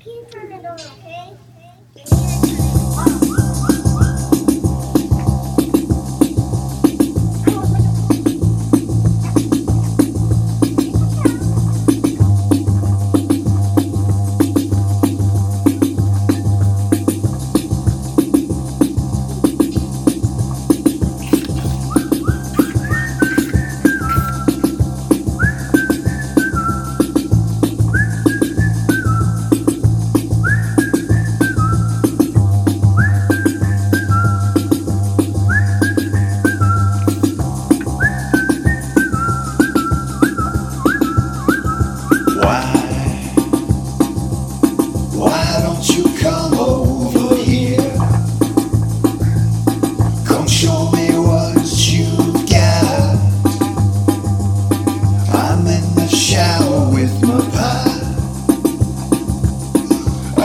pee for the door, okay? okay.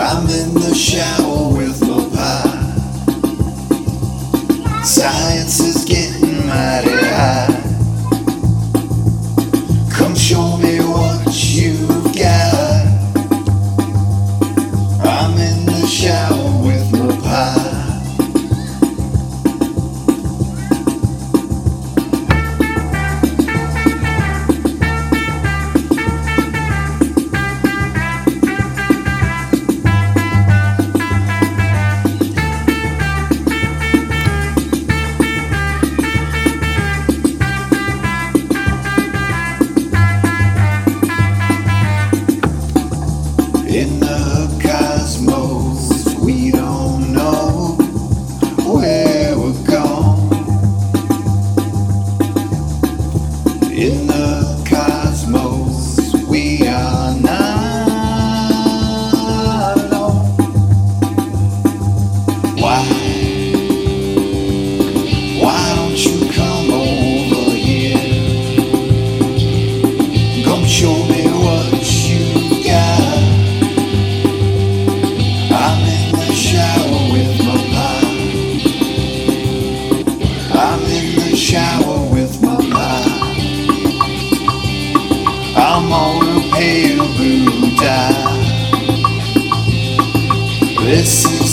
I'm in the shower with my pie. Science is in the cosmos. We don't know where we're going. In the this.